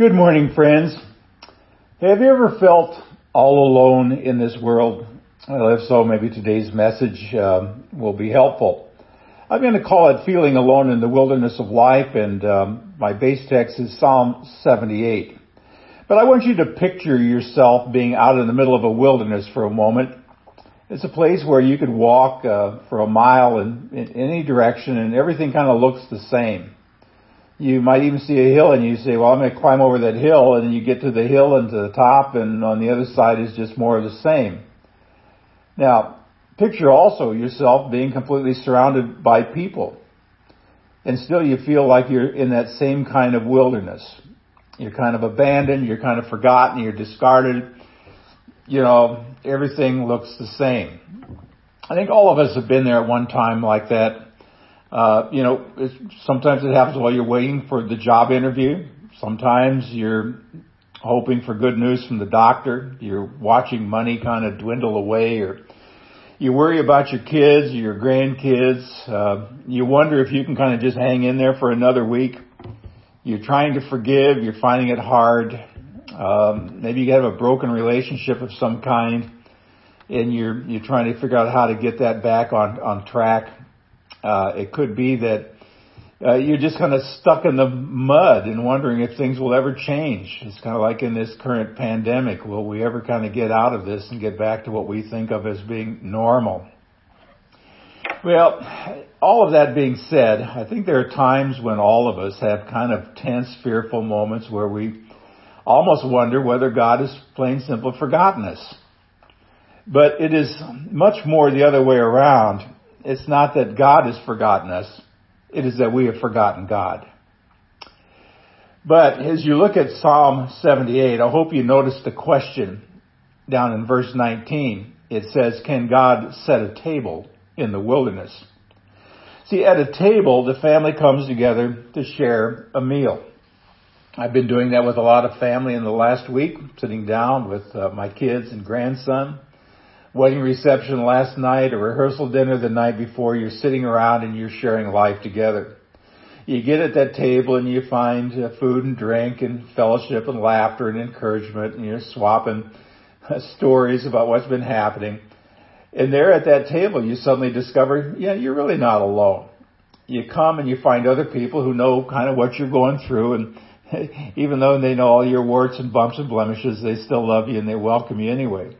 Good morning, friends. Have you ever felt all alone in this world? Well, if so, maybe today's message uh, will be helpful. I'm going to call it feeling alone in the wilderness of life, and um, my base text is Psalm 78. But I want you to picture yourself being out in the middle of a wilderness for a moment. It's a place where you could walk uh, for a mile in, in any direction, and everything kind of looks the same you might even see a hill and you say, well, I'm going to climb over that hill and you get to the hill and to the top and on the other side is just more of the same. Now, picture also yourself being completely surrounded by people and still you feel like you're in that same kind of wilderness. You're kind of abandoned, you're kind of forgotten, you're discarded. You know, everything looks the same. I think all of us have been there at one time like that uh, you know, sometimes it happens while you're waiting for the job interview. Sometimes you're hoping for good news from the doctor. You're watching money kind of dwindle away or you worry about your kids, your grandkids. Uh, you wonder if you can kind of just hang in there for another week. You're trying to forgive. You're finding it hard. Um, maybe you have a broken relationship of some kind and you're, you're trying to figure out how to get that back on, on track. Uh, it could be that uh, you're just kind of stuck in the mud and wondering if things will ever change. It's kind of like in this current pandemic. Will we ever kind of get out of this and get back to what we think of as being normal? Well, all of that being said, I think there are times when all of us have kind of tense, fearful moments where we almost wonder whether God has plain simple forgotten us. But it is much more the other way around it's not that God has forgotten us. It is that we have forgotten God. But as you look at Psalm 78, I hope you notice the question down in verse 19. It says, can God set a table in the wilderness? See, at a table, the family comes together to share a meal. I've been doing that with a lot of family in the last week, sitting down with uh, my kids and grandson wedding reception last night, a rehearsal dinner the night before, you're sitting around and you're sharing life together. You get at that table and you find uh, food and drink and fellowship and laughter and encouragement and you're swapping uh, stories about what's been happening. And there at that table you suddenly discover, yeah, you're really not alone. You come and you find other people who know kind of what you're going through and even though they know all your warts and bumps and blemishes, they still love you and they welcome you anyway.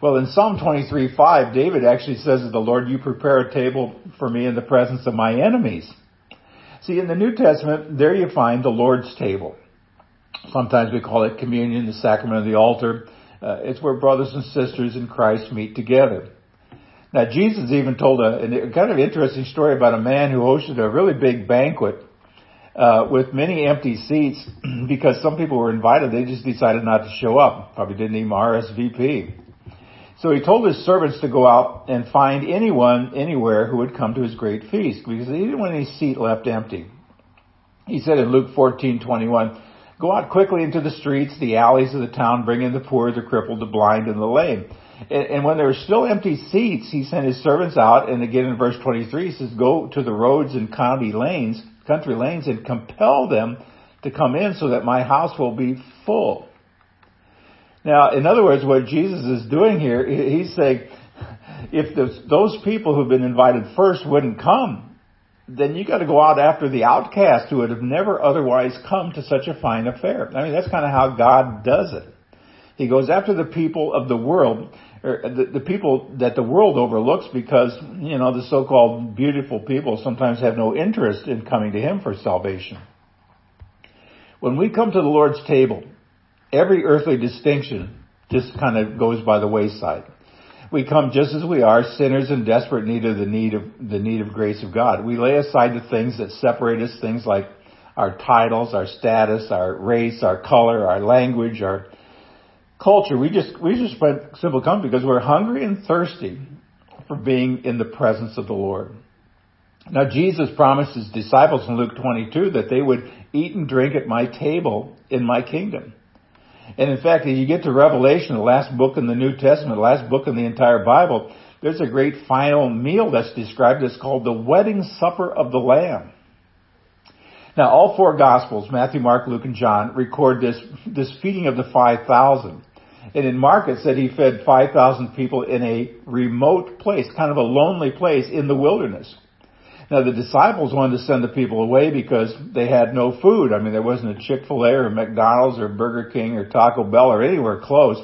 Well, in Psalm 23, 5, David actually says to the Lord, you prepare a table for me in the presence of my enemies. See, in the New Testament, there you find the Lord's table. Sometimes we call it communion, the sacrament of the altar. Uh, it's where brothers and sisters in Christ meet together. Now, Jesus even told a, a, kind of interesting story about a man who hosted a really big banquet uh, with many empty seats because some people were invited. They just decided not to show up. Probably didn't even RSVP. So he told his servants to go out and find anyone, anywhere who would come to his great feast because he didn't want any seat left empty. He said in Luke 14:21, "Go out quickly into the streets, the alleys of the town, bring in the poor, the crippled, the blind, and the lame." And, when there were still empty seats, he sent his servants out, and again in verse 23 he says, "Go to the roads and county lanes, country lanes, and compel them to come in, so that my house will be full." Now, in other words, what Jesus is doing here, he's saying, if those people who've been invited first wouldn't come, then you got to go out after the outcast who would have never otherwise come to such a fine affair. I mean, that's kind of how God does it. He goes after the people of the world, or uh, the, the people that the world overlooks because, you know, the so-called beautiful people sometimes have no interest in coming to Him for salvation. When we come to the Lord's table, every earthly distinction just kind of goes by the wayside. We come just as we are, sinners in desperate need of the need of the need of grace of God. We lay aside the things that separate us, things like our titles, our status, our race, our color, our language, our culture. We just we just simply come because we're hungry and thirsty for being in the presence of the Lord. Now Jesus promised his disciples in Luke 22 that they would eat and drink at my table in my kingdom. And in fact, as you get to Revelation, the last book in the New Testament, the last book in the entire Bible, there's a great final meal that's described as called the wedding supper of the Lamb. Now, all four Gospels, Matthew, Mark, Luke, and John, record this, this feeding of the 5,000. And in Mark it said he fed 5,000 people in a remote place, kind of a lonely place in the wilderness. Now the disciples wanted to send the people away because they had no food. I mean, there wasn't a Chick-fil-A or McDonald's or Burger King or Taco Bell or anywhere close.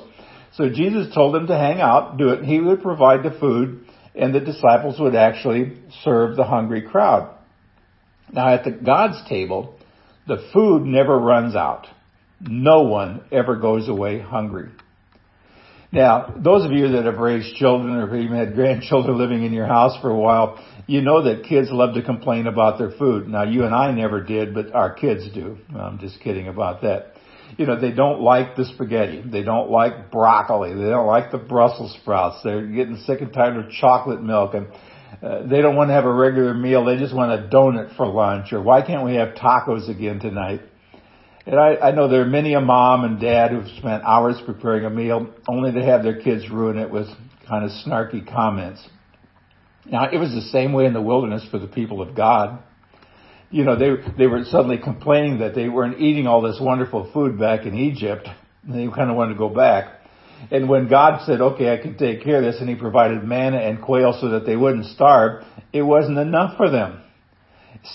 So Jesus told them to hang out, do it. And he would provide the food and the disciples would actually serve the hungry crowd. Now at the God's table, the food never runs out. No one ever goes away hungry. Now, those of you that have raised children or even had grandchildren living in your house for a while, you know that kids love to complain about their food. Now, you and I never did, but our kids do. I'm just kidding about that. You know, they don't like the spaghetti. They don't like broccoli. They don't like the Brussels sprouts. They're getting sick and tired of chocolate milk and uh, they don't want to have a regular meal. They just want a donut for lunch or why can't we have tacos again tonight? And I, I know there are many a mom and dad who've spent hours preparing a meal only to have their kids ruin it with kind of snarky comments. Now, it was the same way in the wilderness for the people of God. You know, they, they were suddenly complaining that they weren't eating all this wonderful food back in Egypt, and they kind of wanted to go back. And when God said, okay, I can take care of this, and He provided manna and quail so that they wouldn't starve, it wasn't enough for them.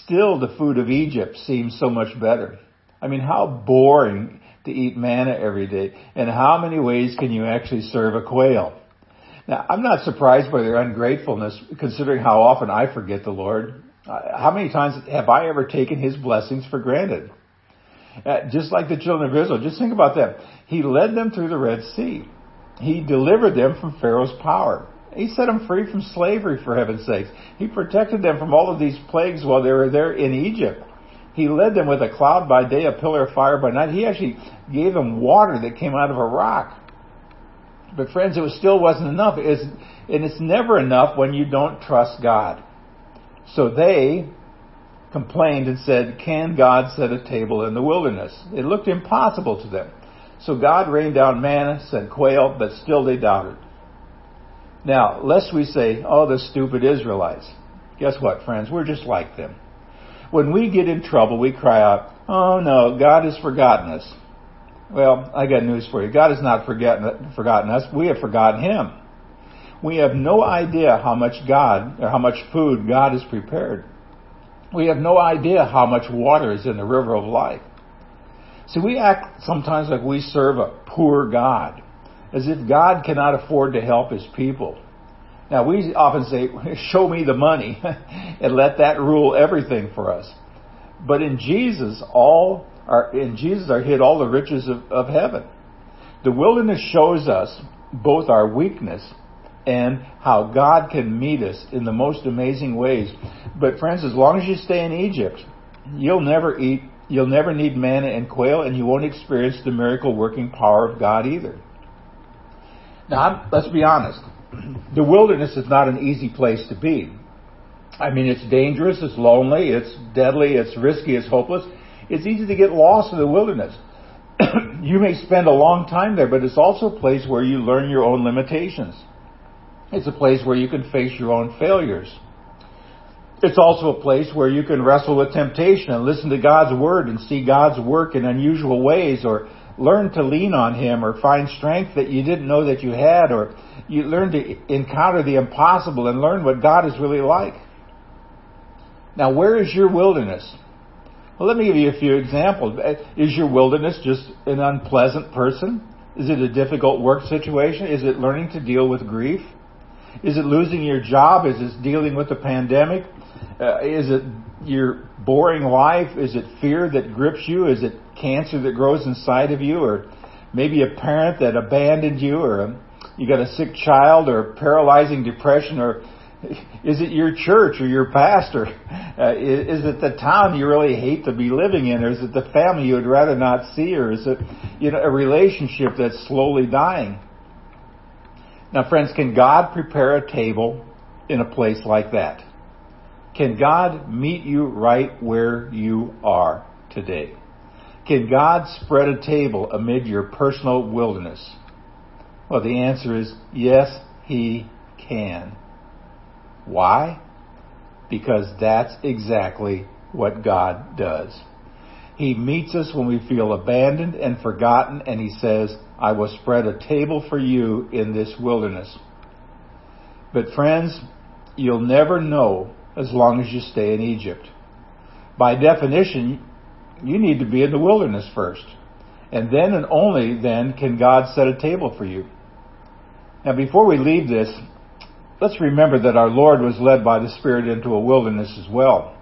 Still, the food of Egypt seemed so much better. I mean, how boring to eat manna every day. And how many ways can you actually serve a quail? Now, I'm not surprised by their ungratefulness considering how often I forget the Lord. How many times have I ever taken His blessings for granted? Uh, just like the children of Israel, just think about that. He led them through the Red Sea. He delivered them from Pharaoh's power. He set them free from slavery, for heaven's sakes. He protected them from all of these plagues while they were there in Egypt. He led them with a cloud by day, a pillar of fire by night. He actually gave them water that came out of a rock. But friends, it was still wasn't enough. It's, and it's never enough when you don't trust God. So they complained and said, can God set a table in the wilderness? It looked impossible to them. So God rained down manna, sent quail, but still they doubted. Now, lest we say, oh, the stupid Israelites. Guess what, friends? We're just like them. When we get in trouble, we cry out, Oh no, God has forgotten us. Well, I got news for you. God has not forgotten, us. We have forgotten Him. We have no idea how much God, or how much food God has prepared. We have no idea how much water is in the river of life. See, we act sometimes like we serve a poor God, as if God cannot afford to help His people. Now we often say, show me the money and let that rule everything for us. But in Jesus, all are, in Jesus are hid all the riches of, of heaven. The wilderness shows us both our weakness and how God can meet us in the most amazing ways. But friends, as long as you stay in Egypt, you'll never eat, you'll never need manna and quail, and you won't experience the miracle working power of God either. Now, let's be honest the wilderness is not an easy place to be. I mean, it's dangerous, it's lonely, it's deadly, it's risky, it's hopeless. It's easy to get lost in the wilderness. you may spend a long time there, but it's also a place where you learn your own limitations. It's a place where you can face your own failures. It's also a place where you can wrestle with temptation and listen to God's word and see God's work in unusual ways or learn to lean on Him or find strength that you didn't know that you had or you learn to encounter the impossible and learn what God is really like. Now, where is your wilderness? Well, let me give you a few examples. Is your wilderness just an unpleasant person? Is it a difficult work situation? Is it learning to deal with grief? Is it losing your job? Is it dealing with the pandemic? Uh, is it your boring life? Is it fear that grips you? Is it cancer that grows inside of you? Or maybe a parent that abandoned you? Or a, you got a sick child? Or paralyzing depression? Or is it your church or your pastor? Uh, is, is it the town you really hate to be living in? Or is it the family you would rather not see? Or is it you know, a relationship that's slowly dying? Now friends, can God prepare a table in a place like that? Can God meet you right where you are today? Can God spread a table amid your personal wilderness? Well, the answer is yes, He can. Why? Because that's exactly what God does. He meets us when we feel abandoned and forgotten, and He says, I will spread a table for you in this wilderness. But friends, you'll never know as long as you stay in Egypt. By definition, you need to be in the wilderness first. And then and only then can God set a table for you. Now before we leave this, let's remember that our Lord was led by the Spirit into a wilderness as well.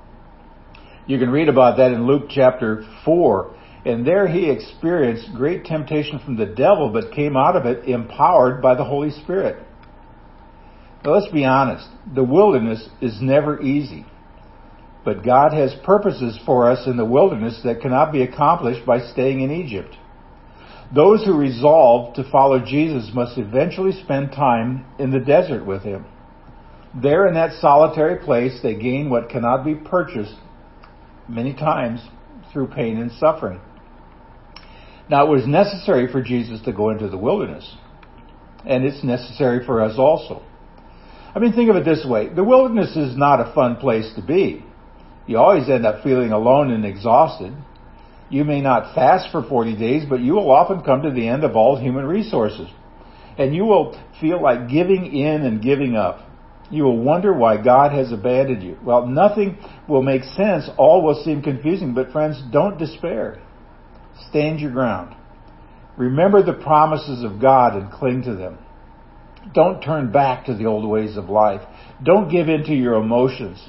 You can read about that in Luke chapter 4. And there he experienced great temptation from the devil, but came out of it empowered by the Holy Spirit. Now let's be honest. The wilderness is never easy. But God has purposes for us in the wilderness that cannot be accomplished by staying in Egypt. Those who resolve to follow Jesus must eventually spend time in the desert with Him. There in that solitary place, they gain what cannot be purchased many times through pain and suffering. Now, it was necessary for Jesus to go into the wilderness, and it's necessary for us also. I mean, think of it this way the wilderness is not a fun place to be. You always end up feeling alone and exhausted. You may not fast for 40 days, but you will often come to the end of all human resources. And you will feel like giving in and giving up. You will wonder why God has abandoned you. Well, nothing will make sense. All will seem confusing. But friends, don't despair. Stand your ground. Remember the promises of God and cling to them. Don't turn back to the old ways of life. Don't give in to your emotions.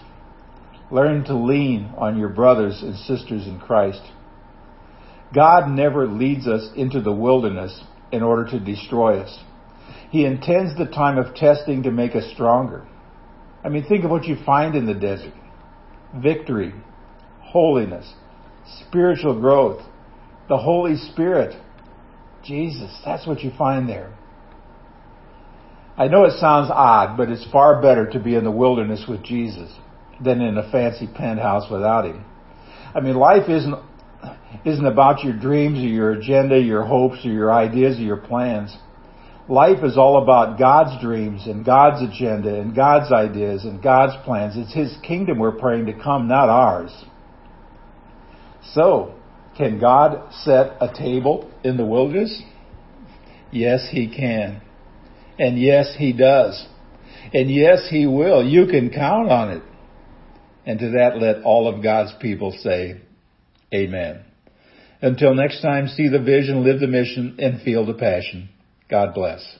Learn to lean on your brothers and sisters in Christ. God never leads us into the wilderness in order to destroy us. He intends the time of testing to make us stronger. I mean, think of what you find in the desert. Victory, holiness, spiritual growth, the Holy Spirit, Jesus. That's what you find there. I know it sounds odd, but it's far better to be in the wilderness with Jesus than in a fancy penthouse without him. I mean, life isn't isn't about your dreams or your agenda, your hopes or your ideas or your plans. Life is all about God's dreams and God's agenda and God's ideas and God's plans. It's His kingdom we're praying to come, not ours. So, can God set a table in the wilderness? Yes, He can. And yes, He does. And yes, He will. You can count on it. And to that, let all of God's people say, Amen. Until next time, see the vision, live the mission, and feel the passion. God bless.